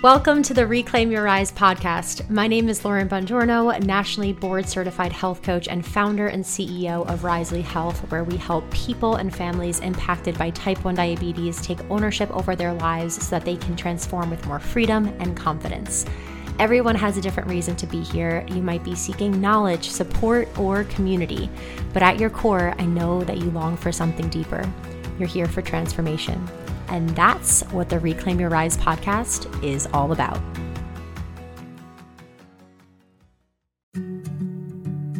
Welcome to the Reclaim Your Rise podcast. My name is Lauren Bongiorno, nationally board certified health coach and founder and CEO of Risely Health, where we help people and families impacted by type 1 diabetes take ownership over their lives so that they can transform with more freedom and confidence. Everyone has a different reason to be here. You might be seeking knowledge, support, or community, but at your core, I know that you long for something deeper. You're here for transformation. And that's what the Reclaim Your Rise podcast is all about.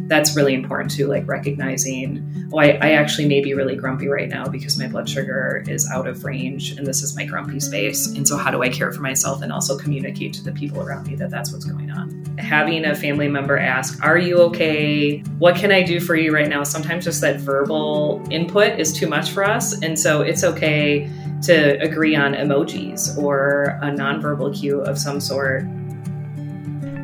That's really important too, like recognizing, oh, I, I actually may be really grumpy right now because my blood sugar is out of range and this is my grumpy space. And so, how do I care for myself and also communicate to the people around me that that's what's going on? Having a family member ask, Are you okay? What can I do for you right now? Sometimes just that verbal input is too much for us. And so, it's okay to agree on emojis or a nonverbal cue of some sort.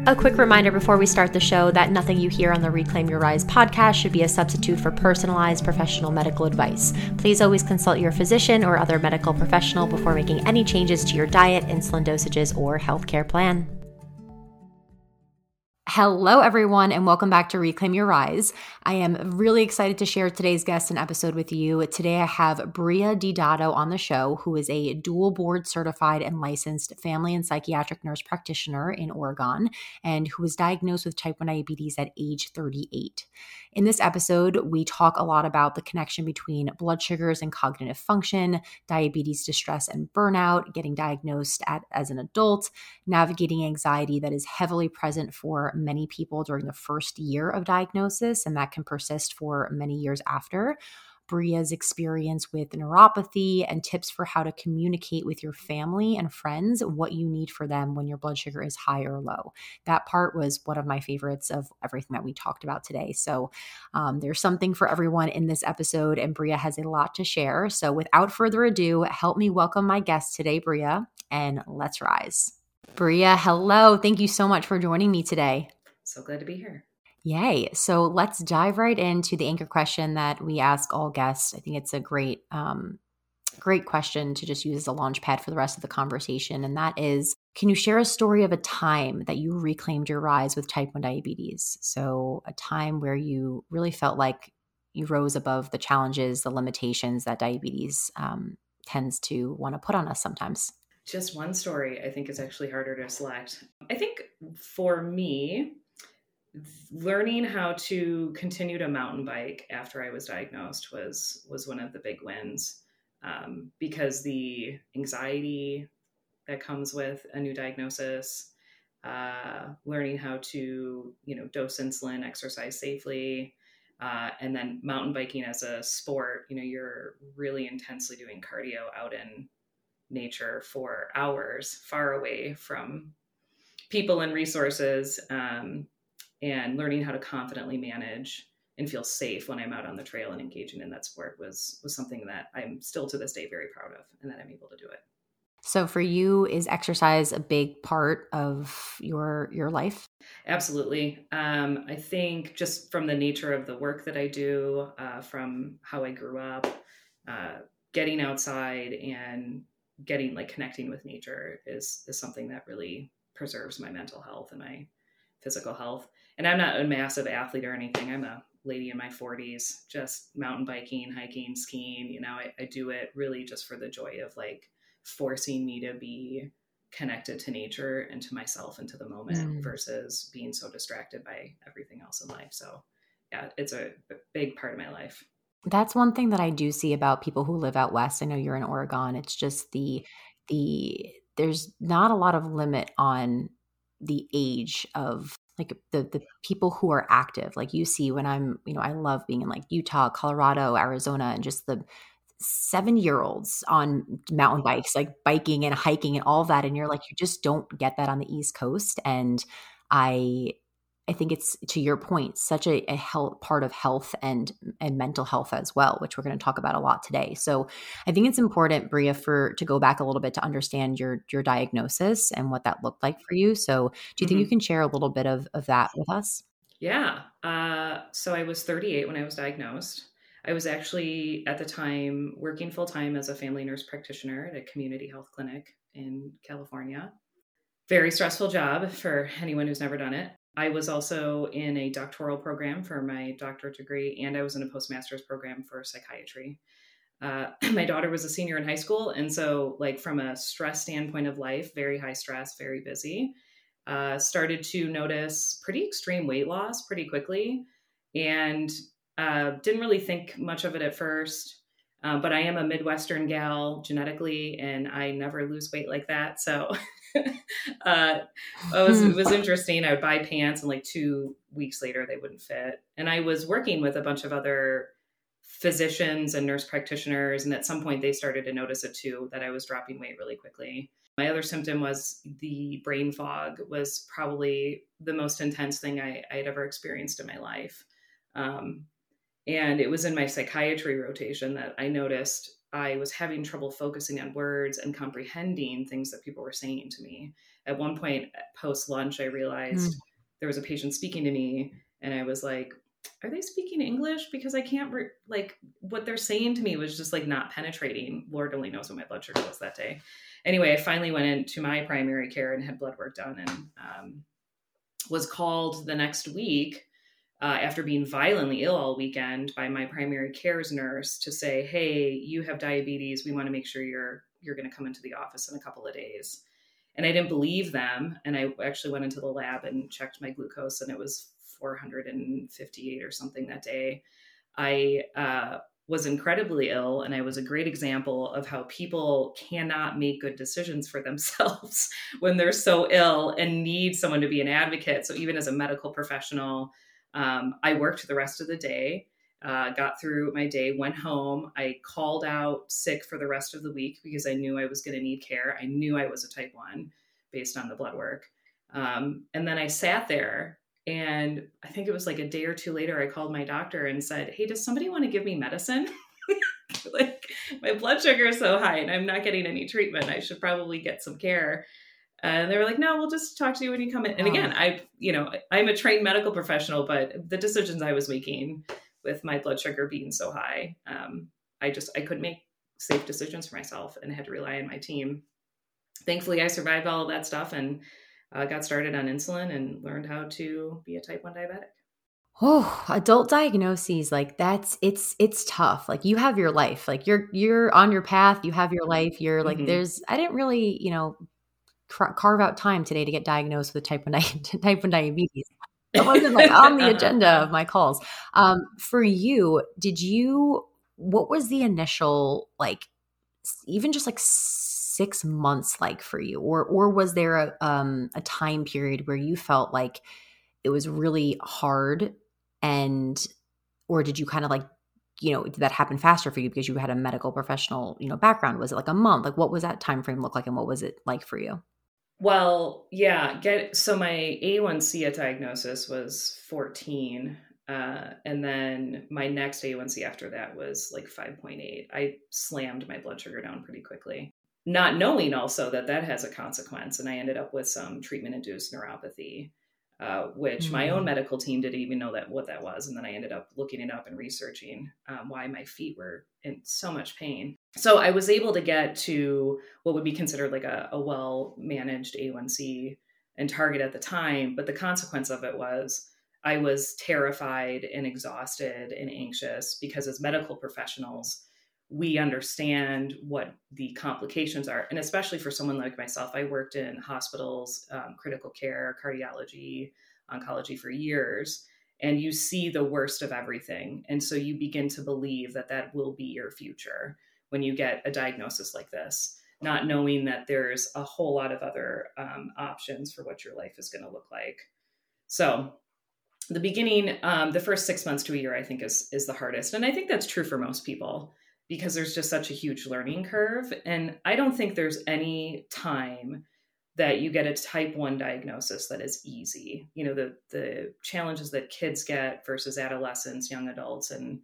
A quick reminder before we start the show that nothing you hear on the Reclaim Your Rise podcast should be a substitute for personalized professional medical advice. Please always consult your physician or other medical professional before making any changes to your diet, insulin dosages, or healthcare plan. Hello, everyone, and welcome back to Reclaim Your Rise. I am really excited to share today's guest and episode with you. Today, I have Brea Di Dato on the show, who is a dual board certified and licensed family and psychiatric nurse practitioner in Oregon, and who was diagnosed with type 1 diabetes at age 38. In this episode, we talk a lot about the connection between blood sugars and cognitive function, diabetes distress and burnout, getting diagnosed at, as an adult, navigating anxiety that is heavily present for many people during the first year of diagnosis, and that can persist for many years after. Brea's experience with neuropathy and tips for how to communicate with your family and friends what you need for them when your blood sugar is high or low. That part was one of my favorites of everything that we talked about today. So um, there's something for everyone in this episode, and Brea has a lot to share. So without further ado, help me welcome my guest today, Brea, and let's rise. Brea, hello. Thank you so much for joining me today. So glad to be here. Yay. So let's dive right into the anchor question that we ask all guests. I think it's a great, um, great question to just use as a launch pad for the rest of the conversation. And that is Can you share a story of a time that you reclaimed your rise with type 1 diabetes? So, a time where you really felt like you rose above the challenges, the limitations that diabetes um, tends to want to put on us sometimes. Just one story, I think, is actually harder to select. I think for me, learning how to continue to mountain bike after I was diagnosed was was one of the big wins um, because the anxiety that comes with a new diagnosis, uh, learning how to you know dose insulin, exercise safely, uh, and then mountain biking as a sport. You know, you're really intensely doing cardio out in nature for hours, far away from people and resources. Um, and learning how to confidently manage and feel safe when I'm out on the trail and engaging in that sport was was something that I'm still to this day very proud of and that I'm able to do it. So for you is exercise a big part of your your life? Absolutely. Um, I think just from the nature of the work that I do, uh, from how I grew up, uh, getting outside and getting like connecting with nature is is something that really preserves my mental health and my physical health and I'm not a massive athlete or anything. I'm a lady in my 40s, just mountain biking, hiking, skiing. You know, I, I do it really just for the joy of like forcing me to be connected to nature and to myself and to the moment mm. versus being so distracted by everything else in life. So, yeah, it's a big part of my life. That's one thing that I do see about people who live out west. I know you're in Oregon. It's just the the there's not a lot of limit on the age of like the the people who are active like you see when i'm you know i love being in like utah colorado arizona and just the seven year olds on mountain bikes like biking and hiking and all that and you're like you just don't get that on the east coast. And i I think it's to your point, such a, a health, part of health and and mental health as well, which we're going to talk about a lot today. So I think it's important, Brea, for to go back a little bit to understand your your diagnosis and what that looked like for you. So do you mm-hmm. think you can share a little bit of, of that with us? Yeah. Uh, so I was 38 when I was diagnosed. I was actually at the time working full time as a family nurse practitioner at a community health clinic in California. Very stressful job for anyone who's never done it. I was also in a doctoral program for my doctorate degree, and I was in a postmaster's program for psychiatry. Uh, my daughter was a senior in high school, and so, like, from a stress standpoint of life, very high stress, very busy. Uh, started to notice pretty extreme weight loss pretty quickly, and uh, didn't really think much of it at first. Uh, but I am a Midwestern gal genetically, and I never lose weight like that. So uh, it, was, it was interesting. I would buy pants, and like two weeks later, they wouldn't fit. And I was working with a bunch of other physicians and nurse practitioners, and at some point, they started to notice it too that I was dropping weight really quickly. My other symptom was the brain fog was probably the most intense thing I, I had ever experienced in my life. Um, and it was in my psychiatry rotation that I noticed I was having trouble focusing on words and comprehending things that people were saying to me. At one point, post lunch, I realized mm. there was a patient speaking to me, and I was like, are they speaking English? Because I can't, re- like, what they're saying to me was just like not penetrating. Lord only knows what my blood sugar was that day. Anyway, I finally went into my primary care and had blood work done and um, was called the next week uh, after being violently ill all weekend by my primary care's nurse to say, "Hey, you have diabetes. We want to make sure you're you're going to come into the office in a couple of days." And I didn't believe them, and I actually went into the lab and checked my glucose, and it was 458 or something that day. I uh, was incredibly ill, and I was a great example of how people cannot make good decisions for themselves when they're so ill and need someone to be an advocate. So even as a medical professional um, I worked the rest of the day, uh, got through my day, went home. I called out sick for the rest of the week because I knew I was going to need care. I knew I was a type 1 based on the blood work. Um, and then I sat there and I think it was like a day or two later, I called my doctor and said, Hey, does somebody want to give me medicine? like my blood sugar is so high and I'm not getting any treatment. I should probably get some care and they were like no we'll just talk to you when you come in. And again i you know i'm a trained medical professional but the decisions i was making with my blood sugar being so high um, i just i couldn't make safe decisions for myself and I had to rely on my team. Thankfully i survived all of that stuff and uh, got started on insulin and learned how to be a type 1 diabetic. Oh adult diagnoses like that's it's it's tough. Like you have your life. Like you're you're on your path. You have your life. You're like mm-hmm. there's i didn't really you know carve out time today to get diagnosed with type 1 type 1 diabetes. That wasn't like on the agenda of my calls. Um, for you did you what was the initial like even just like six months like for you? Or or was there a, um, a time period where you felt like it was really hard and or did you kind of like you know did that happen faster for you because you had a medical professional you know background? Was it like a month? Like what was that time frame look like and what was it like for you well, yeah, get so my A1C at diagnosis was 14. Uh, and then my next A1C after that was like 5.8. I slammed my blood sugar down pretty quickly, not knowing also that that has a consequence. And I ended up with some treatment induced neuropathy uh, which mm-hmm. my own mm. medical team didn't even know that what that was. And then I ended up looking it up and researching um, why my feet were in so much pain. So I was able to get to what would be considered like a, a well managed A1C and target at the time. But the consequence of it was I was terrified and exhausted and anxious because as medical professionals, we understand what the complications are. And especially for someone like myself, I worked in hospitals, um, critical care, cardiology, oncology for years, and you see the worst of everything. And so you begin to believe that that will be your future when you get a diagnosis like this, not knowing that there's a whole lot of other um, options for what your life is going to look like. So, the beginning, um, the first six months to a year, I think is is the hardest, and I think that's true for most people because there's just such a huge learning curve. And I don't think there's any time that you get a type 1 diagnosis that is easy. You know, the the challenges that kids get versus adolescents, young adults, and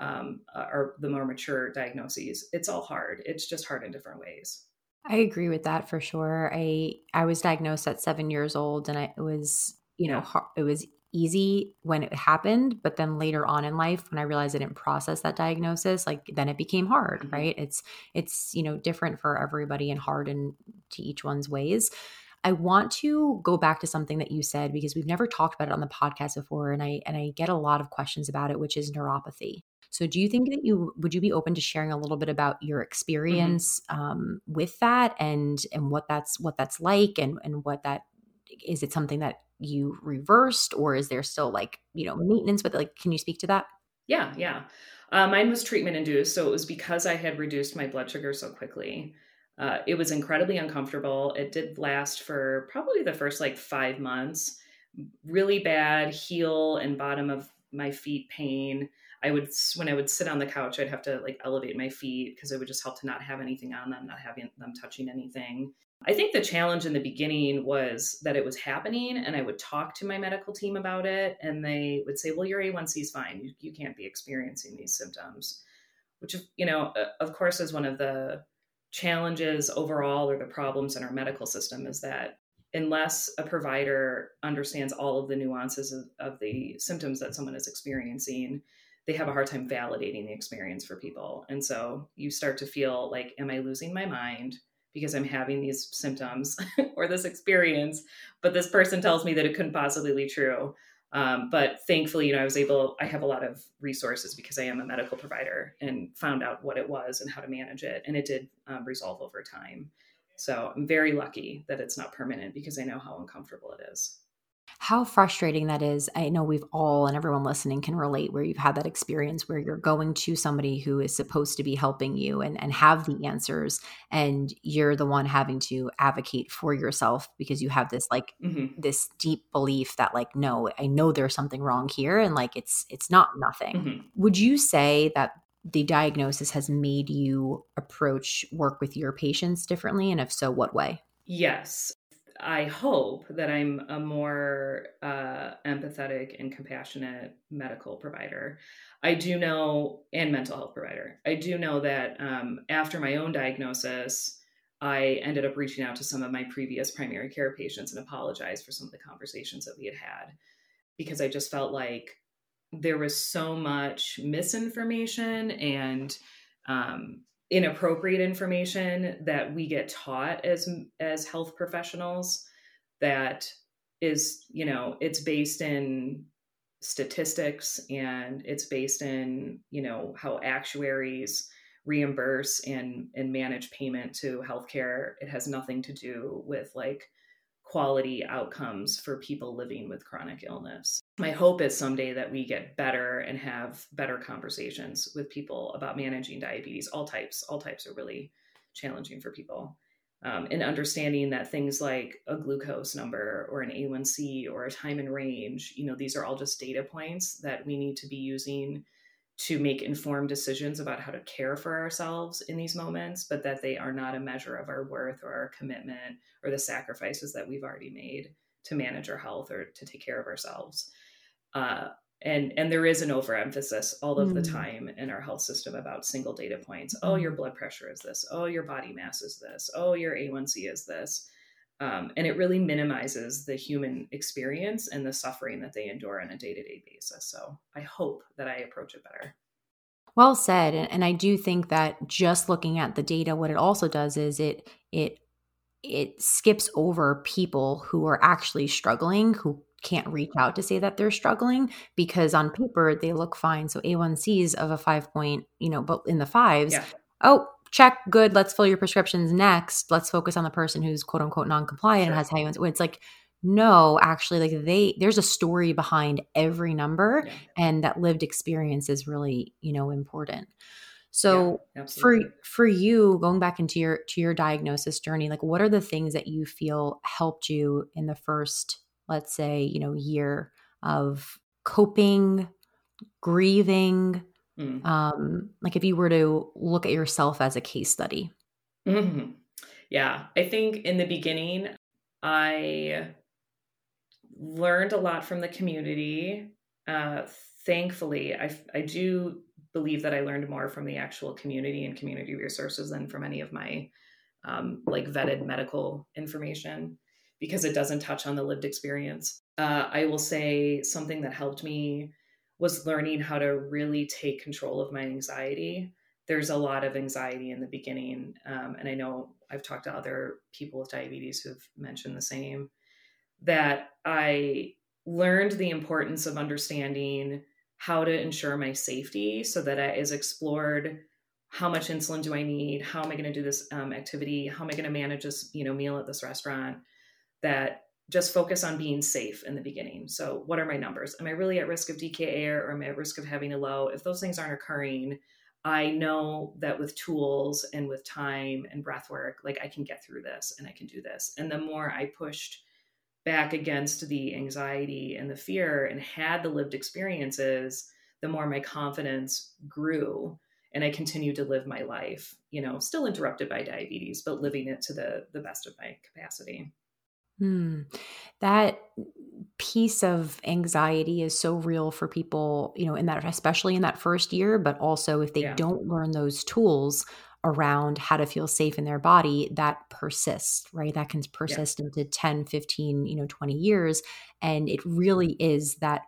um, are the more mature diagnoses. It's all hard. It's just hard in different ways. I agree with that for sure. I I was diagnosed at seven years old, and I, it was you know it was easy when it happened but then later on in life when i realized i didn't process that diagnosis like then it became hard mm-hmm. right it's it's you know different for everybody and hard and to each one's ways I want to go back to something that you said because we've never talked about it on the podcast before and I and I get a lot of questions about it which is neuropathy. So do you think that you would you be open to sharing a little bit about your mm-hmm. experience mm-hmm. um, with that and and what that's what that's like and and what that is it something that you reversed or is there still like you know maintenance but like can you speak to that? Yeah yeah. Uh, mine was treatment induced so it was because i had reduced my blood sugar so quickly. Uh, it was incredibly uncomfortable. It did last for probably the first like five months. Really bad heel and bottom of my feet pain i would when i would sit on the couch i'd have to like elevate my feet because it would just help to not have anything on them not having them touching anything I think the challenge in the beginning was that it was happening, and I would talk to my medical team about it, and they would say, "Well, your A1C is fine. You, you can't be experiencing these symptoms," which, you know, of course, is one of the challenges overall or the problems in our medical system is that unless a provider understands all of the nuances of, of the symptoms that someone is experiencing, they have a hard time validating the experience for people. And so you start to feel like, am I losing my mind? because I'm having these symptoms or this experience, but this person tells me that it couldn't possibly be true. Um, but thankfully, you know, I was able, I have a lot of resources because I am a medical provider and found out what it was and how to manage it. And it did um, resolve over time. So I'm very lucky that it's not permanent because I know how uncomfortable it is how frustrating that is. I know we've all and everyone listening can relate where you've had that experience where you're going to somebody who is supposed to be helping you and, and have the answers, and you're the one having to advocate for yourself because you have this like mm-hmm. this deep belief that like, no, I know there's something wrong here, and like it's it's not nothing. Mm-hmm. Would you say that the diagnosis has made you approach work with your patients differently? And if so, what way? Yes. I hope that I'm a more uh, empathetic and compassionate medical provider. I do know, and mental health provider. I do know that um, after my own diagnosis, I ended up reaching out to some of my previous primary care patients and apologized for some of the conversations that we had had because I just felt like there was so much misinformation and um, inappropriate information that we get taught as as health professionals that is you know it's based in statistics and it's based in you know how actuaries reimburse and and manage payment to healthcare. It has nothing to do with like quality outcomes for people living with chronic illness. My hope is someday that we get better and have better conversations with people about managing diabetes. All types, all types are really challenging for people. Um, and understanding that things like a glucose number or an A1C or a time and range, you know, these are all just data points that we need to be using to make informed decisions about how to care for ourselves in these moments, but that they are not a measure of our worth or our commitment or the sacrifices that we've already made to manage our health or to take care of ourselves. Uh, and and there is an overemphasis all of mm. the time in our health system about single data points. Oh, your mm. blood pressure is this. Oh, your body mass is this. Oh, your A1C is this. Um, and it really minimizes the human experience and the suffering that they endure on a day to day basis. So I hope that I approach it better. Well said, and I do think that just looking at the data, what it also does is it it it skips over people who are actually struggling, who can't reach out to say that they're struggling because on paper they look fine. So A1Cs of a five point, you know, but in the fives, yeah. oh, check, good, let's fill your prescriptions next. Let's focus on the person who's quote unquote non-compliant sure. and has high ones. It's like, no, actually, like they there's a story behind every number, yeah. and that lived experience is really, you know, important. So yeah, for for you going back into your to your diagnosis journey, like what are the things that you feel helped you in the first, let's say, you know, year of coping, grieving, Mm. Um, like if you were to look at yourself as a case study. Mm-hmm. Yeah, I think in the beginning, I learned a lot from the community. Uh, thankfully, I, I do believe that I learned more from the actual community and community resources than from any of my um, like vetted medical information because it doesn't touch on the lived experience. Uh, I will say something that helped me was learning how to really take control of my anxiety there's a lot of anxiety in the beginning. Um, and I know I've talked to other people with diabetes who've mentioned the same that I learned the importance of understanding how to ensure my safety so that I is explored how much insulin do I need? How am I going to do this um, activity? How am I going to manage this, you know, meal at this restaurant? That just focus on being safe in the beginning. So, what are my numbers? Am I really at risk of DKA or am I at risk of having a low? If those things aren't occurring, I know that with tools and with time and breath work, like I can get through this and I can do this. And the more I pushed back against the anxiety and the fear and had the lived experiences, the more my confidence grew and I continued to live my life, you know, still interrupted by diabetes, but living it to the the best of my capacity. Hmm. That piece of anxiety is so real for people, you know, in that, especially in that first year, but also if they yeah. don't learn those tools around how to feel safe in their body, that persists, right? That can persist yeah. into 10, 15, you know, 20 years. And it really is that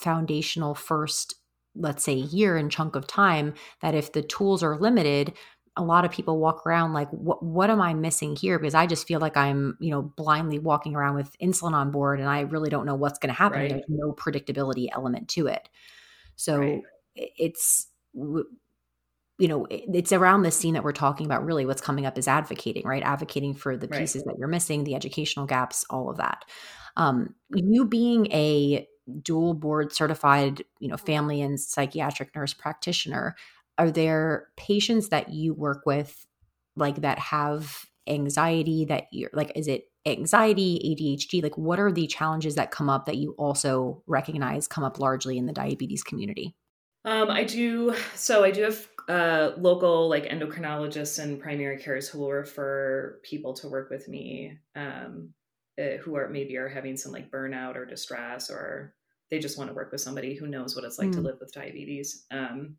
foundational first let's say year and chunk of time that if the tools are limited a lot of people walk around like what what am i missing here because i just feel like i'm you know blindly walking around with insulin on board and i really don't know what's going to happen right. there's no predictability element to it so right. it's you know it's around this scene that we're talking about really what's coming up is advocating right advocating for the right. pieces that you're missing the educational gaps all of that um, you being a dual board certified you know family and psychiatric nurse practitioner are there patients that you work with like that have anxiety that you're like is it anxiety adhd like what are the challenges that come up that you also recognize come up largely in the diabetes community? Um, i do so i do have uh, local like endocrinologists and primary cares who will refer people to work with me um, uh, who are maybe are having some like burnout or distress or they just want to work with somebody who knows what it's like mm. to live with diabetes. Um,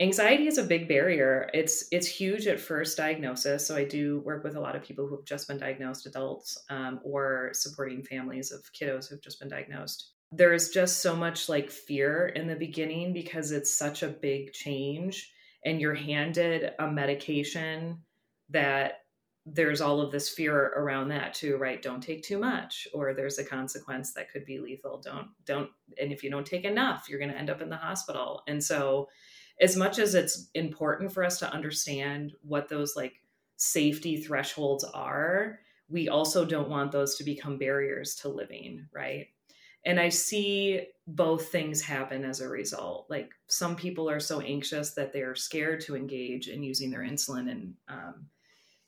anxiety is a big barrier. It's it's huge at first diagnosis so i do work with a lot of people who have just been diagnosed adults um, or supporting families of kiddos who've just been diagnosed. There's just so much like fear in the beginning because it's such a big change and you're handed a medication that there's all of this fear around that too right? Don't take too much or there's a consequence that could be lethal. Don't don't and if you don't take enough you're going to end up in the hospital. And so as much as it's important for us to understand what those like safety thresholds are, we also don't want those to become barriers to living, right? And I see both things happen as a result. Like some people are so anxious that they're scared to engage in using their insulin, and um,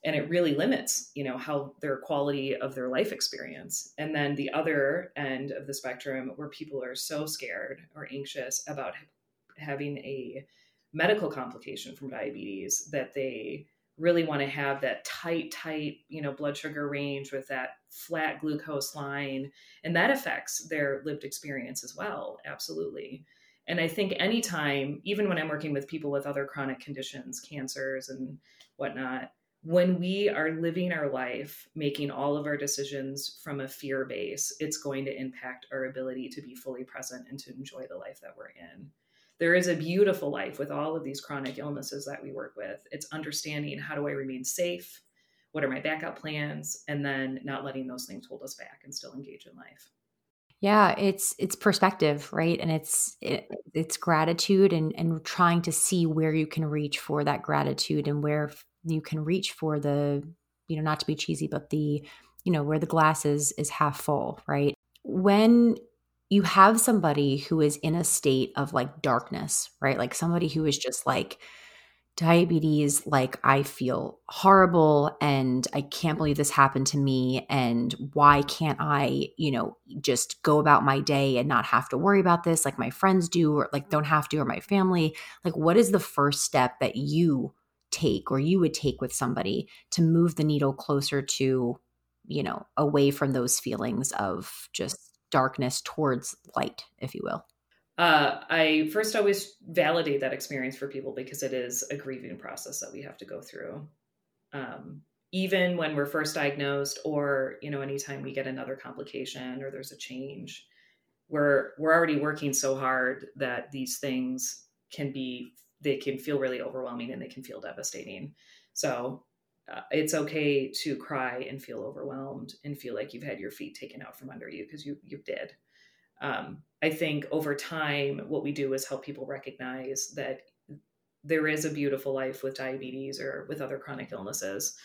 and it really limits, you know, how their quality of their life experience. And then the other end of the spectrum, where people are so scared or anxious about having a medical complication from diabetes that they really want to have that tight tight you know blood sugar range with that flat glucose line. And that affects their lived experience as well. Absolutely. And i think anytime even when i'm working with people with other chronic conditions cancers and whatnot when we are living our life making all of our decisions from a fear base it's going to impact our ability to be fully present and to enjoy the life that we're in there is a beautiful life with all of these chronic illnesses that we work with. It's understanding how do I remain safe? What are my backup plans? And then not letting those things hold us back and still engage in life. Yeah, it's it's perspective, right? And it's it, it's gratitude and and trying to see where you can reach for that gratitude and where you can reach for the you know not to be cheesy but the you know where the glass is is half full, right? When you have somebody who is in a state of like darkness, right? Like somebody who is just like diabetes, like I feel horrible and I can't believe this happened to me. And why can't I, you know, just go about my day and not have to worry about this like my friends do or like don't have to or my family? Like, what is the first step that you take or you would take with somebody to move the needle closer to, you know, away from those feelings of just darkness towards light, if you will? Uh, I first always validate that experience for people because it is a grieving process that we have to go through. Um, even when we're first diagnosed, or you know, anytime we get another complication or there's a change, we're we're already working so hard that these things can be they can feel really overwhelming and they can feel devastating. So uh, it's okay to cry and feel overwhelmed and feel like you've had your feet taken out from under you because you you did. Um, I think over time, what we do is help people recognize that there is a beautiful life with diabetes or with other chronic illnesses.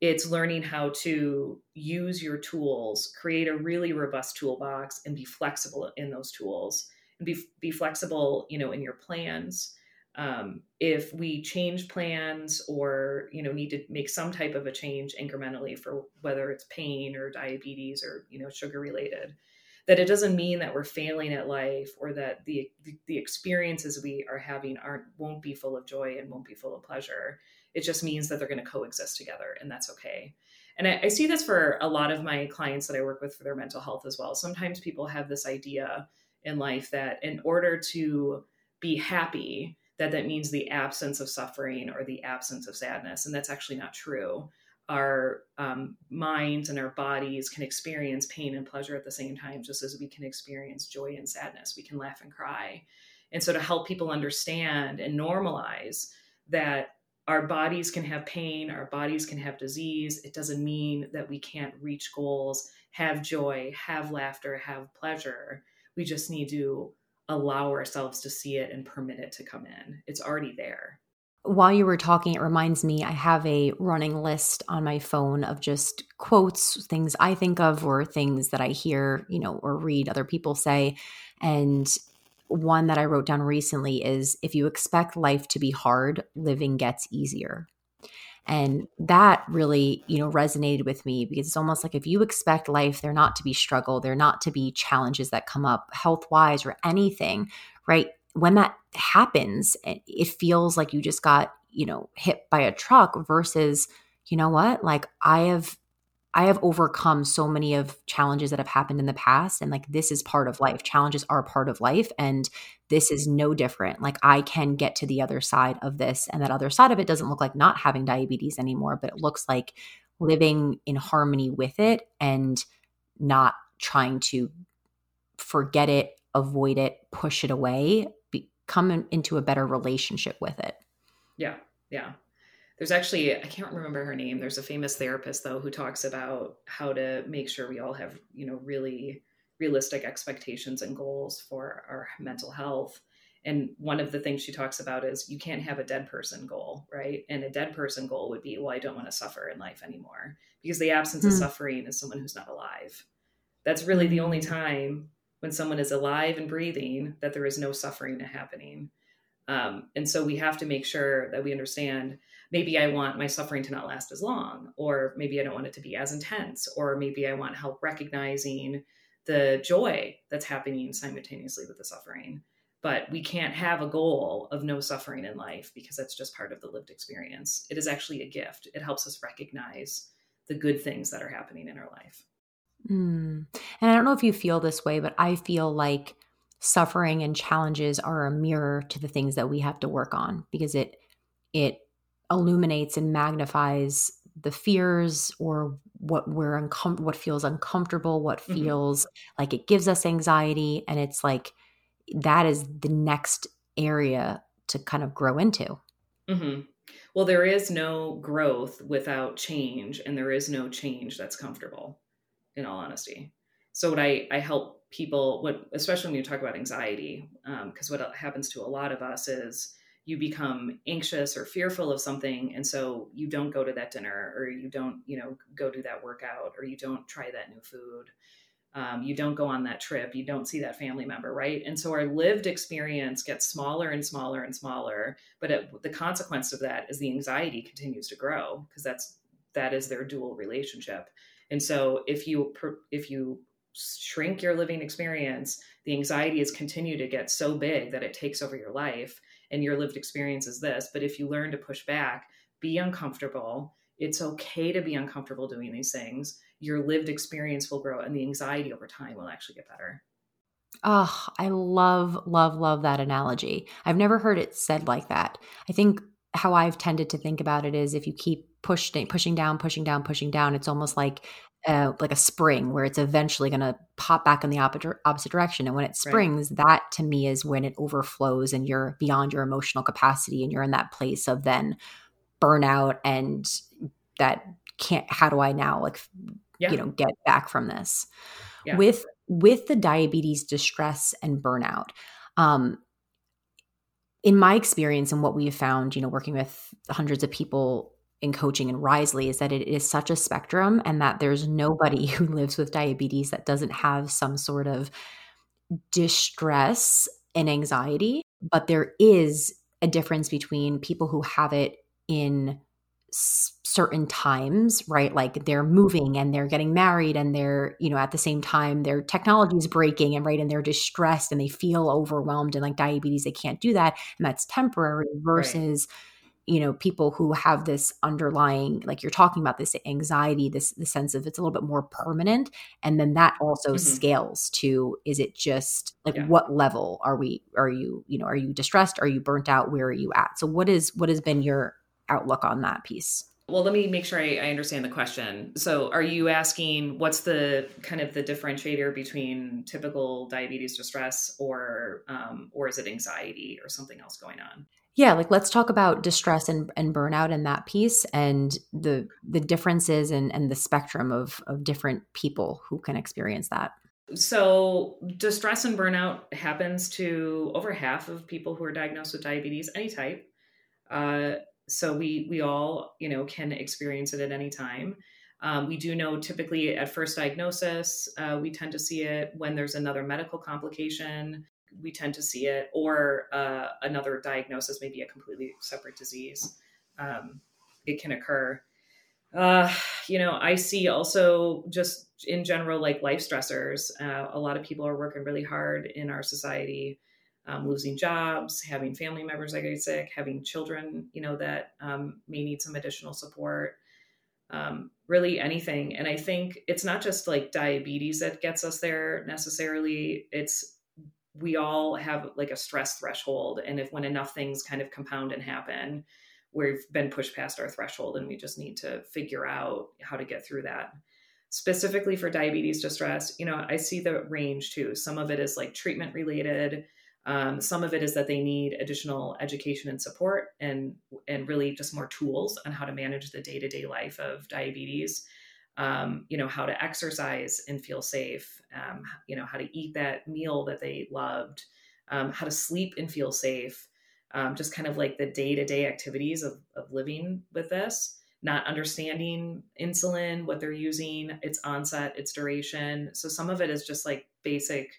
It's learning how to use your tools, create a really robust toolbox, and be flexible in those tools, and be be flexible, you know, in your plans um, if we change plans or you know need to make some type of a change incrementally for whether it's pain or diabetes or you know sugar related that it doesn't mean that we're failing at life or that the the experiences we are having aren't won't be full of joy and won't be full of pleasure. It just means that they're going to coexist together and that's okay. And I, I see this for a lot of my clients that i work with for their mental health as well. Sometimes people have this idea in life that in order to be happy that that means the absence of suffering or the absence of sadness. And that's actually not true. Our um, minds and our bodies can experience pain and pleasure at the same time, just as we can experience joy and sadness. We can laugh and cry. And so, to help people understand and normalize that our bodies can have pain, our bodies can have disease, it doesn't mean that we can't reach goals, have joy, have laughter, have pleasure. We just need to allow ourselves to see it and permit it to come in. It's already there. While you were talking, it reminds me I have a running list on my phone of just quotes, things I think of, or things that I hear, you know, or read other people say. And one that I wrote down recently is if you expect life to be hard, living gets easier. And that really, you know, resonated with me because it's almost like if you expect life there not to be struggle, there not to be challenges that come up health wise or anything, right? When that happens, eh, it feels like you just got, you know, hit by a truck versus, you know what? Like I have I have overcome so many of challenges that have happened in the past and like this is part of life. Challenges are part of life and this is no different. Like I can get to the other side of this and that other side of it doesn't look like not having diabetes anymore, but it looks like living in harmony with it and not trying to forget it, avoid it, push it away, become into a better relationship with it. Yeah. Yeah. There's actually, I can't remember her name. There's a famous therapist though who talks about how to make sure we all have, you know, really realistic expectations and goals for our mental health. And one of the things she talks about is you can't have a dead person goal, right? And a dead person goal would be, well, I don't want to suffer in life anymore because the absence mm. of hmm. suffering is someone who's not alive. That's really the only time when someone is alive and breathing that there is no suffering happening. Um, and so we have to make sure that we understand maybe I want my suffering to not last as long, or maybe I don't want it to be as intense, or maybe I want help recognizing the joy that's happening simultaneously with the suffering. But we can't have a goal of no suffering in life because that's just part of the lived experience. It is actually a gift. It helps us recognize the good things that are happening in our life. Mm. And I don't know if you feel this way, but I feel like suffering and challenges are a mirror to the things that we have to work on because it it illuminates and magnifies the fears or what we're uncom- what feels uncomfortable what mm-hmm. feels mm-hmm. like it gives us anxiety and it's like that is the next area to kind of grow into mm-hmm. well there is no growth without change and there is no change that's comfortable in all honesty so what i i help people what especially when you talk about anxiety because um, what happens to a lot of us is you become anxious or fearful of something and so you don't go to that dinner or you don't you know go do that workout or you don't try that new food. Um, you don't go on that trip you don't see that family member right? And so our lived experience gets smaller and smaller and smaller but it, the consequence of that is the anxiety continues to grow because that's that is their dual relationship. And so if you if you shrink your living experience the anxiety is continue to get so big that it takes over your life and your lived experience is this. But if you learn to push back, be uncomfortable, it's okay to be uncomfortable doing these things. Your lived experience will grow and the anxiety over time will actually get better. Oh, I love, love, love that analogy. I've never heard it said like that. I think how I've tended to think about it is if you keep pushing pushing down pushing down pushing down it's almost like uh, like a spring where it's eventually going to pop back in the opposite, opposite direction and when it springs right. that to me is when it overflows and you're beyond your emotional capacity and you're in that place of then burnout and that can't how do i now like yeah. you know get back from this yeah. with with the diabetes distress and burnout um in my experience and what we have found you know working with hundreds of people in coaching and Risely is that it is such a spectrum and that there's nobody who lives with diabetes that doesn't have some sort of distress and anxiety. But there is a difference between people who have it in certain times right like they're moving and they're getting married and they're you know at the same time their technology is breaking and right and they're distressed and they feel overwhelmed and like diabetes they can't do that and that's temporary versus right you know people who have this underlying like you're talking about this anxiety this the sense of it's a little bit more permanent and then that also mm-hmm. scales to is it just like yeah. what level are we are you you know are you distressed? Are you burnt out? Where are you at? So what is what has been your outlook on that piece? Well let me make sure I, I understand the question. So are you asking what's the kind of the differentiator between typical diabetes distress or um, or is it anxiety or something else going on yeah, like let's talk about distress and, and burnout in that piece and the the differences and, and the spectrum of, of different people who can experience that. So, distress and burnout happens to over half of people who are diagnosed with diabetes, any type. Uh, so we we all you know can experience it at any time. Um, we do know typically at first diagnosis, uh, we tend to see it when there's another medical complication we tend to see it, or uh, another diagnosis, maybe a completely separate disease. Um, it can occur. Uh, you know, I see also just in general, like life stressors. Uh, a lot of people are working really hard in our society, um, losing jobs, having family members that get sick, having children, you know, that um, may need some additional support. Um, really anything. And I think it's not just like diabetes that gets us there necessarily. It's we all have like a stress threshold and if when enough things kind of compound and happen we've been pushed past our threshold and we just need to figure out how to get through that. Specifically for diabetes distress you know i see the range too. Some of it is like treatment related um, some of it is that they need additional education and support and and really just more tools on how to manage the day-to-day life of diabetes um, you know how to exercise and feel safe um, you know how to eat that meal that they loved um, how to sleep and feel safe um, just kind of like the day-to-day activities of, of living with this not understanding insulin what they're using its onset its duration. So some of it is just like basic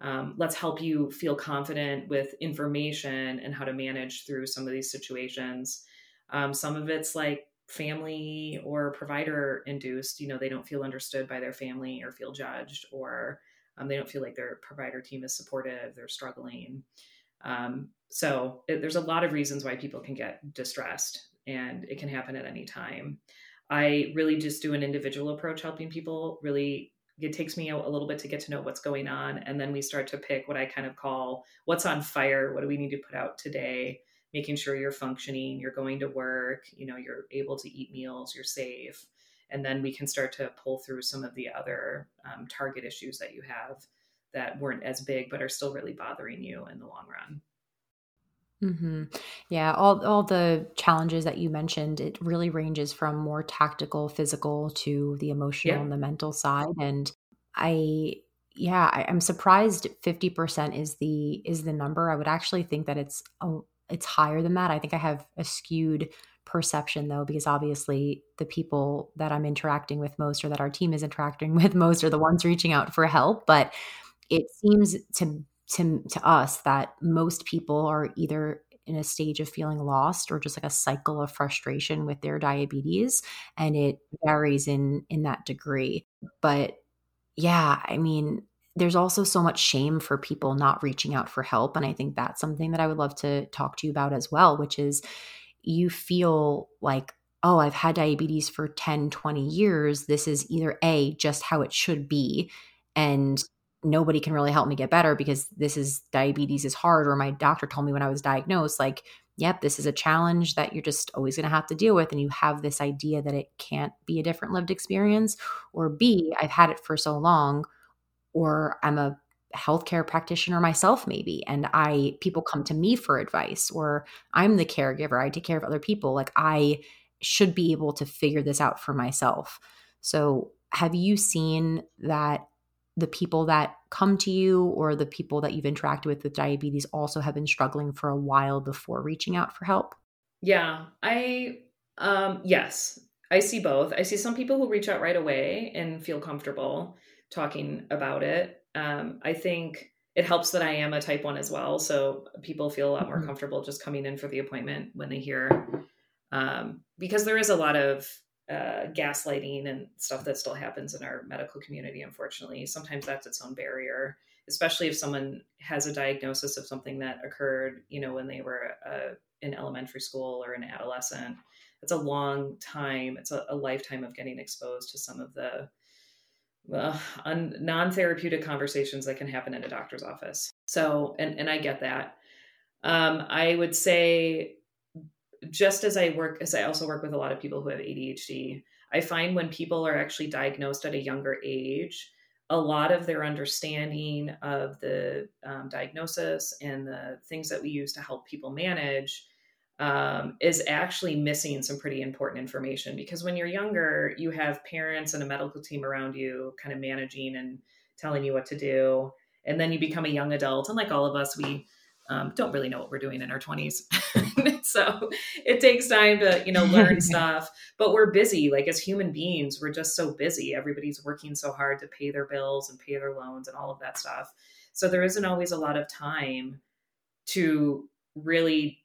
um, let's help you feel confident with information and how to manage through some of these situations. Um, some of it's like family or provider induced you know they don't feel understood by their family or feel judged or um, they don't feel like their provider team is supportive they're struggling. Um, so it, there's a lot of reasons why people can get distressed and it can happen at any time. I really just do an individual approach helping people really it takes me a, a little bit to get to know what's going on and then we start to pick what i kind of call what's on fire? What do we need to put out today making sure you're functioning, you're going to work, you know, you're able to eat meals, you're safe. And then we can start to pull through some of the other um, target issues that you have that weren't as big, but are still really bothering you in the long run. Mm-hmm. Yeah, all all the challenges that you mentioned, it really ranges from more tactical, physical to the emotional yeah. and the mental side. And I, yeah, I, I'm surprised fifty percent is the is the number. I would actually think that it's a, it's higher than that. I think I have a skewed perception though because obviously the people that I'm interacting with most or that our team is interacting with most are the ones reaching out for help, but it seems to to to us that most people are either in a stage of feeling lost or just like a cycle of frustration with their diabetes and it varies in in that degree. But yeah, I mean, there's also so much shame for people not reaching out for help. And I think that's something that I would love to talk to you about as well, which is you feel like, oh, I've had diabetes for 10, 20 years. This is either A, just how it should be. And nobody can really help me get better because this is diabetes is hard, or my doctor told me when I was diagnosed, like, yep, this is a challenge that you're just always going to have to deal with. And you have this idea that it can't be a different lived experience. Or B, I've had it for so long, or I'm a healthcare practitioner myself maybe and i people come to me for advice or i'm the caregiver i take care of other people like i should be able to figure this out for myself so have you seen that the people that come to you or the people that you've interacted with with diabetes also have been struggling for a while before reaching out for help? Yeah, I um yes, I see both. I see some people who reach out right away and feel comfortable talking about it. Um I think it helps that I am a type 1 as well, so people feel a lot more mm-hmm. comfortable just coming in for the appointment when they hear um because there is a lot of uh, gaslighting and stuff that still happens in our medical community, unfortunately. Sometimes that's its own barrier, especially if someone has a diagnosis of something that occurred, you know, when they were uh, in elementary school or an adolescent. It's a long time, it's a, a lifetime of getting exposed to some of the uh, non-therapeutic conversations that can happen in a doctor's office. So, and, and I get that. Um, I would say just as I work, as I also work with a lot of people who have ADHD, I find when people are actually diagnosed at a younger age, a lot of their understanding of the um, diagnosis and the things that we use to help people manage um, is actually missing some pretty important information because when you're younger, you have parents and a medical team around you kind of managing and telling you what to do. And then you become a young adult. And like all of us, we um, don't really know what we're doing in our 20s so it takes time to you know learn stuff but we're busy like as human beings we're just so busy everybody's working so hard to pay their bills and pay their loans and all of that stuff so there isn't always a lot of time to really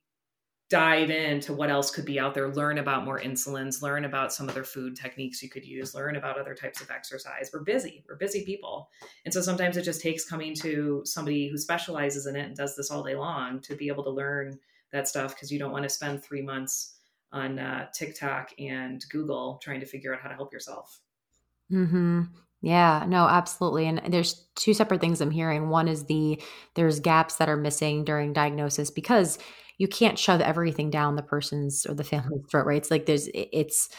dive into what else could be out there, learn about more insulins, learn about some other food techniques you could use, learn about other types of exercise. We're busy, we're busy people. And so sometimes it just takes coming to somebody who specializes in it and does this all day long to be able to learn that stuff because you don't want to spend three months on uh, TikTok and Google trying to figure out how to help yourself. Mm-hmm. Yeah. No. Absolutely. And there's two separate things I'm hearing. One is the there's gaps that are missing during diagnosis because you can't shove everything down the person's or the family's throat, right? It's like there's, it's,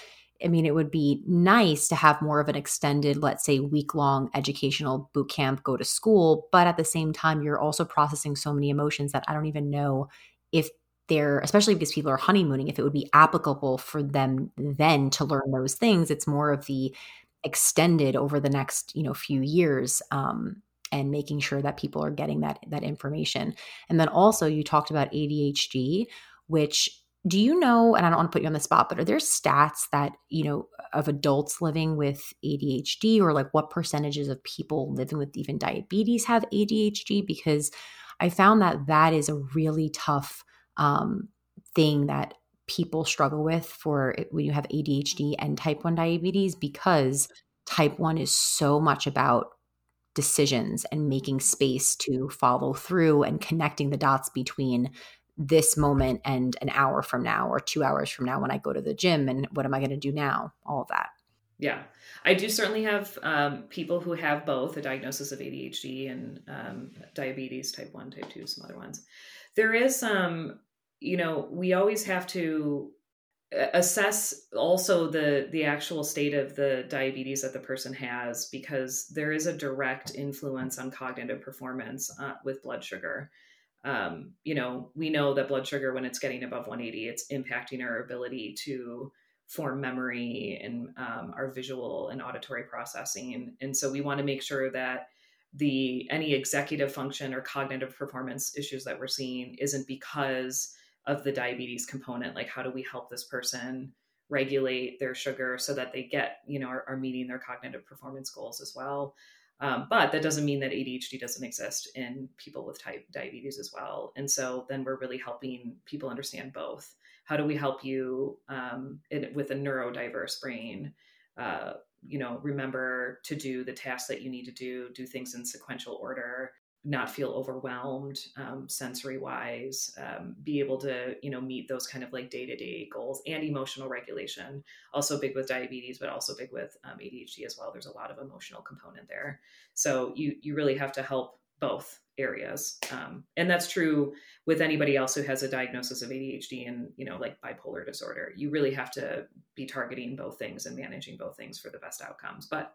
I mean, it would be nice to have more of an extended, let's say, week long educational boot camp, go to school. But at the same time, you're also processing so many emotions that I don't even know if they're, especially because people are honeymooning, if it would be applicable for them then to learn those things. It's more of the extended over the next, you know, few years. Um, and making sure that people are getting that that information. And then also you talked about ADHD, which do you know and i don't want to put you on the spot but are there stats that you know of adults living with adhd or like what percentages of people living with even diabetes have adhd because i found that that is a really tough um, thing that people struggle with for when you have adhd and type 1 diabetes because type 1 is so much about decisions and making space to follow through and connecting the dots between this moment and an hour from now or two hours from now when I go to the gym and what am I going to do now? All of that. Yeah, I do certainly have um, people who have both a diagnosis of ADHD and um, diabetes, type 1, type 2, some other ones. There is some, um, you know, we always have to assess also the the actual state of the diabetes that the person has because there is a direct influence on cognitive performance uh, with blood sugar. Um, you know we know that blood sugar when it's getting above 180 it's impacting our ability to form memory and um, our visual and auditory processing. And so we want to make sure that the any executive function or cognitive performance issues that we're seeing isn't because of the diabetes component like how do we help this person regulate their sugar so that they get you know are, are meeting their cognitive performance goals as well? Um, but that doesn't mean that adhd doesn't exist in people with type diabetes as well. And so then we're really helping people understand both. How do we help you um, in, with a neurodiverse brain uh, you know remember to do the tasks that you need to do do things in sequential order not feel overwhelmed um, sensory wise um, be able to you know meet those kind of like day-to-day goals and emotional regulation also big with diabetes but also big with um, adhd as well there's a lot of emotional component there so you you really have to help both areas. Um, and that's true with anybody else who has a diagnosis of ADHD and, you know, like bipolar disorder. You really have to be targeting both things and managing both things for the best outcomes. But,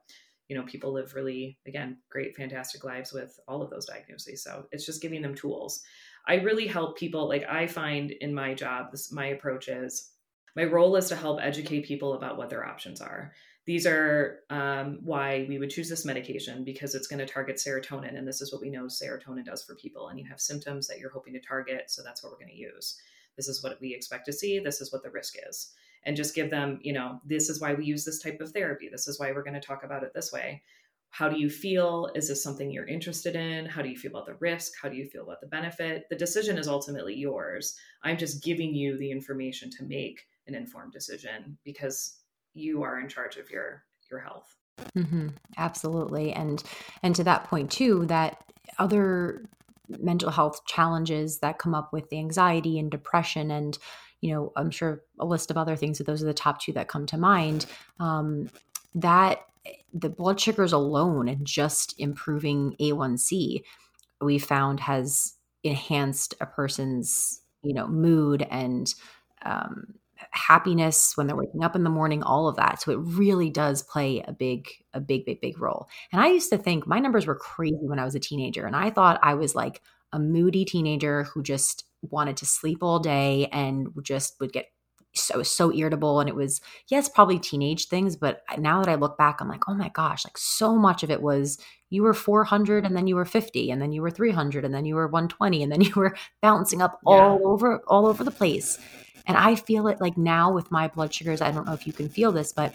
you know, people live really, again, great, fantastic lives with all of those diagnoses. So it's just giving them tools. I really help people, like I find in my job, this my approach is my role is to help educate people about what their options are. These are um, why we would choose this medication because it's going to target serotonin and this is what we know serotonin does for people. And you have symptoms that you're hoping to target so that's what we're going to use. This is what we expect to see. This is what the risk is and just give them you know this is why we use this type of therapy. This is why we're going to talk about it this way. How do you feel? Is this something you're interested in? How do you feel about the risk? How do you feel about the benefit? The decision is ultimately yours. I'm just giving you the information to make an informed decision because you are in charge of your your health. Mm-hmm. absolutely. And and to that point too that other mental health challenges that come up with the anxiety and depression and you know i'm sure a list of other things but those are the top two that come to mind. Um, that the blood sugars alone and just improving a1c we found has enhanced a person's you know mood and um, happiness when they're waking up in the morning all of that. So it really does play a big a big big big role. And i used to think my numbers were crazy when i was a teenager and i thought i was like a moody teenager who just wanted to sleep all day and just would get so so irritable and it was yes probably teenage things but now that i look back i'm like oh my gosh like so much of it was you were 400 and then you were 50 and then you were 300 and then you were 120 and then you were bouncing up yeah. all over all over the place and I feel it like now with my blood sugars. I don't know if you can feel this, but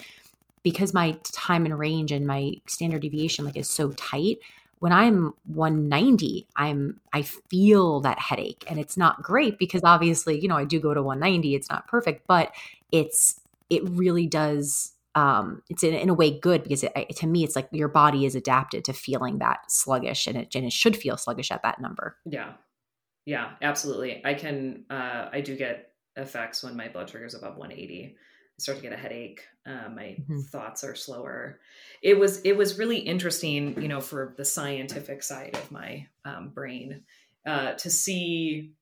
because my time and range and my standard deviation like is so tight, when I'm 190, I'm I feel that headache and it's not great because obviously, you know, I do go to 190. It's not perfect, but it's it really does um, it's in, in, a way good because it, to me it's like your body is adapted to feeling that sluggish and it, and it should feel sluggish at that number. Yeah. Yeah absolutely. I can uh, i do get effects when my blood sugar is above 180 I start to get a headache. Uh, my mm-hmm. thoughts are slower. It was it was really interesting, you know, for the scientific side of my um, brain uh, to see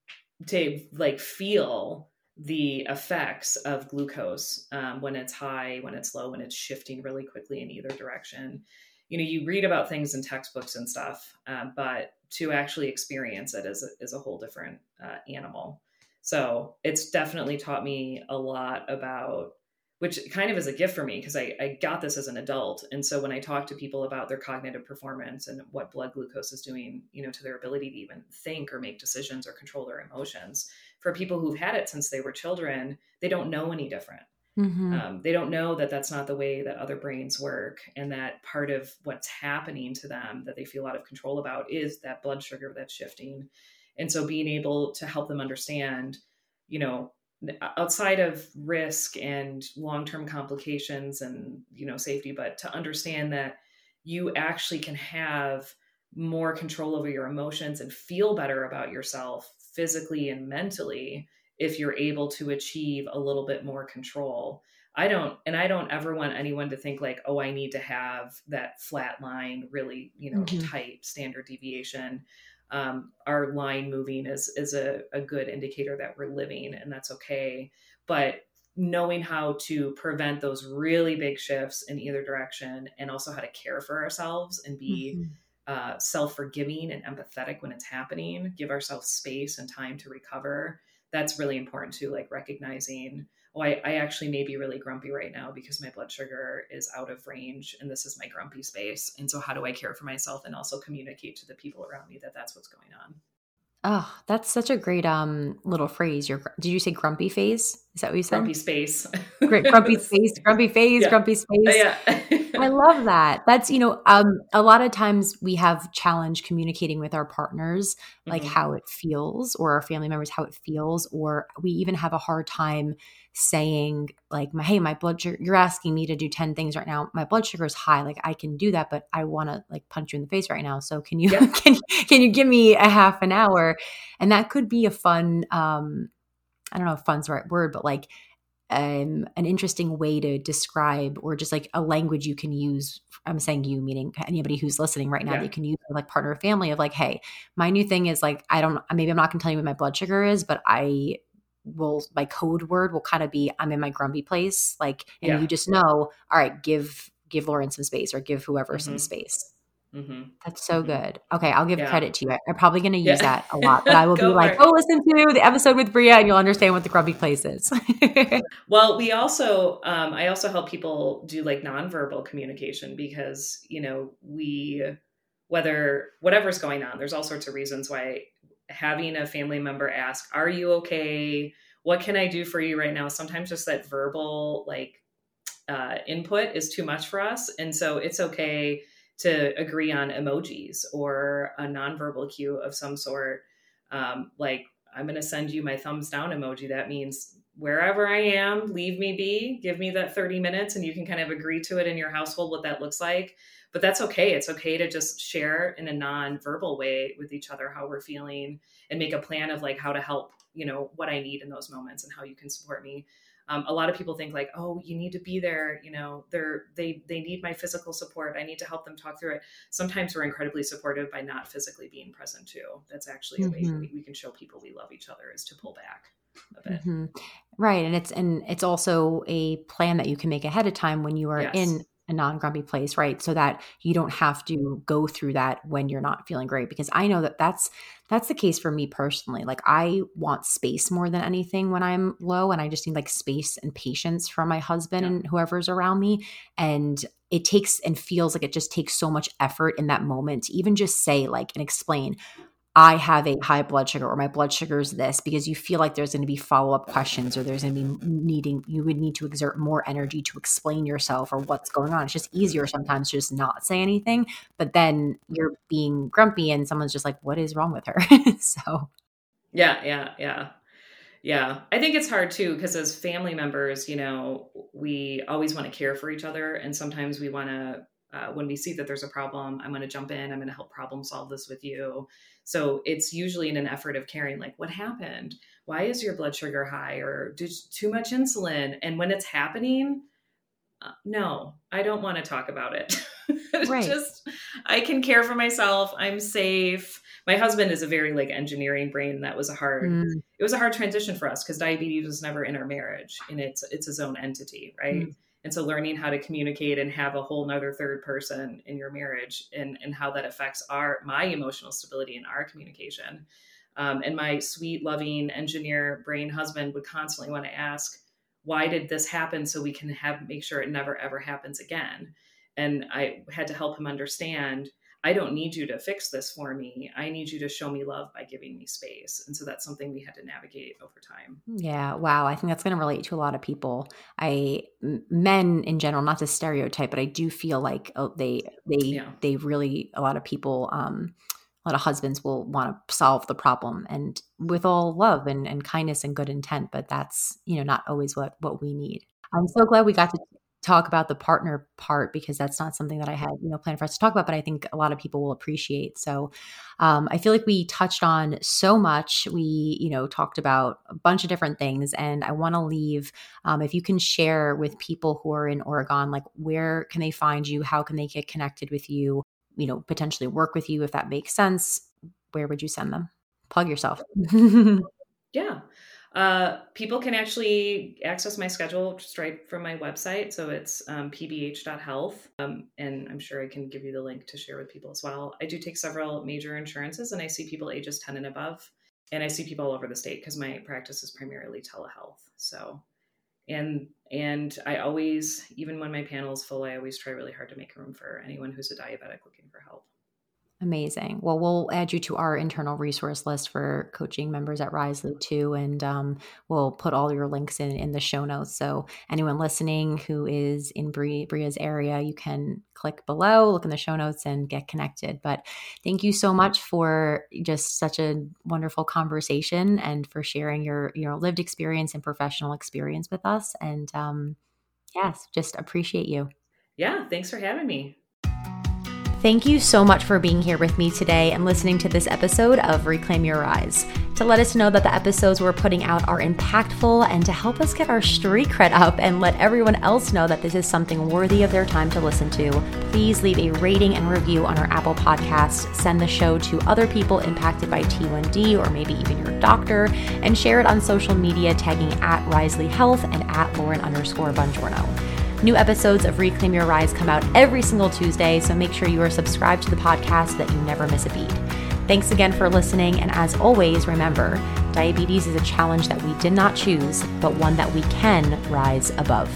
to like feel the effects of glucose um, when it's high, when it's low, when it's shifting really quickly in either direction. You know, you read about things in textbooks and stuff, uh, but to actually experience it is a, is a whole different uh, animal. So it's definitely taught me a lot about, which kind of is a gift for me because I, I got this as an adult. And so when I talk to people about their cognitive performance and what blood glucose is doing, you know, to their ability to even think or make decisions or control their emotions, for people who've had it since they were children, they don't know any different. Mm-hmm. Um, they don't know that that's not the way that other brains work, and that part of what's happening to them that they feel out of control about is that blood sugar that's shifting and so being able to help them understand you know outside of risk and long-term complications and you know safety but to understand that you actually can have more control over your emotions and feel better about yourself physically and mentally if you're able to achieve a little bit more control i don't and i don't ever want anyone to think like oh i need to have that flat line really you know mm-hmm. tight standard deviation um, our line moving is is a, a good indicator that we're living and that's okay but knowing how to prevent those really big shifts in either direction and also how to care for ourselves and be mm-hmm. uh, self-forgiving and empathetic when it's happening give ourselves space and time to recover that's really important too like recognizing oh, I, I actually may be really grumpy right now because my blood sugar is out of range and this is my grumpy space. And so, how do I care for myself and also communicate to the people around me that that's what's going on? Oh, that's such a great um little phrase. Your did you say grumpy phase? Is that what you said? Grumpy space. Great grumpy space, grumpy phase, yeah. grumpy space. Yeah. I love that. That's you know, um a lot of times we have challenge communicating with our partners like mm-hmm. how it feels or our family members how it feels or we even have a hard time saying like hey my blood sugar you're asking me to do 10 things right now my blood sugar is high like i can do that but i want to like punch you in the face right now so can you yeah. can, can you give me a half an hour and that could be a fun um i don't know if fun's the right word but like um, an interesting way to describe or just like a language you can use i'm saying you meaning anybody who's listening right now yeah. that you can use like partner or family of like hey my new thing is like i don't maybe i'm not going to tell you what my blood sugar is but i will my code word will kind of be i'm in my grumpy place like and yeah. you just know all right give give lauren some space or give whoever mm-hmm. some space Mm-hmm. That's so mm-hmm. good. Okay, I'll give yeah. credit to you. I'm probably going to use yeah. that a lot, but I will be like, "Oh, listen to the episode with Brea, and you'll understand what the grumpy place is." well, we also, um, I also help people do like nonverbal communication because you know we, whether whatever's going on, there's all sorts of reasons why having a family member ask, "Are you okay? What can I do for you right now?" Sometimes just that verbal like uh, input is too much for us, and so it's okay to agree on emojis or a nonverbal cue of some sort. Um, like, I'm going to send you my thumbs down emoji. That means wherever I am, leave me be, give me that 30 minutes, and you can kind of agree to it in your household what that looks like. But that's okay. It's okay to just share in a non-verbal way with each other how we're feeling and make a plan of like how to help, you know, what I need in those moments and how you can support me um, a lot of people think like oh you need to be there you know they're they they need my physical support i need to help them talk through it sometimes we're incredibly supportive by not physically being present too that's actually a mm-hmm. way we, we, can show people we love each other is to pull back a bit mm-hmm. right and it's and it's also a plan that you can make ahead of time when you are yes. in a non-grumpy place right so that you don't have to go through that when you're not feeling great because i know that that's that's the case for me personally like i want space more than anything when i'm low and i just need like space and patience from my husband yeah. and whoever's around me and it takes and feels like it just takes so much effort in that moment to even just say like and explain I have a high blood sugar or my blood sugar is this because you feel like there's going to be follow up questions or there's going to be needing, you would need to exert more energy to explain yourself or what's going on. It's just easier sometimes to just not say anything, but then you're being grumpy and someone's just like, what is wrong with her? so, yeah, yeah, yeah. Yeah, I think it's hard too because as family members, you know, we always want to care for each other, and sometimes we want to, uh, when we see that there's a problem, I'm going to jump in. I'm going to help problem solve this with you. So it's usually in an effort of caring, like, what happened? Why is your blood sugar high? Or did too much insulin? And when it's happening, uh, no, I don't want to talk about it. right. Just, I can care for myself. I'm safe. My husband is a very like engineering brain. That was a hard, mm. it was a hard transition for us because diabetes was never in our marriage and it's, it's its own entity. Right. Mm. And so learning how to communicate and have a whole nother third person in your marriage and, and how that affects our my emotional stability and our communication. Um, and my sweet, loving engineer brain husband would constantly want to ask, why did this happen so we can have make sure it never ever happens again? And I had to help him understand I don't need you to fix this for me. I need you to show me love by giving me space. And so that's something we had to navigate over time. Yeah. Wow. I think that's going to relate to a lot of people. I men in general, not to stereotype, but I do feel like oh, they they yeah. they really a lot of people um a lot of husbands will want to solve the problem and with all love and, and kindness and good intent, but that's, you know, not always what what we need. I'm so glad we got to talk about the partner part because that's not something that I had, you know, planned for us to talk about, but I think a lot of people will appreciate. So um, I feel like we touched on so much. We, you know, talked about a bunch of different things. And I want to leave, um, if you can share with people who are in Oregon, like where can they find you? How can they get connected with you? You know, potentially work with you if that makes sense. Where would you send them? Plug yourself. yeah. Uh, people can actually access my schedule straight from my website. So it's um, pbh.health. Um, and I'm sure I can give you the link to share with people as well. I do take several major insurances and I see people ages 10 and above. And I see people all over the state because my practice is primarily telehealth. So, and and I always, even when my panel is full, I always try really hard to make room for anyone who's a diabetic looking for help. Amazing. Well, we'll add you to our internal resource list for coaching members at Risely too, and um, we'll put all your links in in the show notes. So anyone listening who is in Bri- Brea's area, you can click below, look in the show notes, and get connected. But thank you so much for just such a wonderful conversation and for sharing your your lived experience and professional experience with us. And um, yes, just appreciate you. Yeah, thanks for having me. Thank you so much for being here with me today and listening to this episode of Reclaim Your Rise. To let us know that the episodes we're putting out are impactful and to help us get our street cred up and let everyone else know that this is something worthy of their time to listen to, please leave a rating and review on our Apple podcast. Send the show to other people impacted by T1D or maybe even your doctor and share it on social media tagging at Risely Health and at Lauren underscore Bongiorno. New episodes of Reclaim Your Rise come out every single Tuesday, so make sure you are subscribed to the podcast so that you never miss a beat. Thanks again for listening, and as always, remember diabetes is a challenge that we did not choose, but one that we can rise above.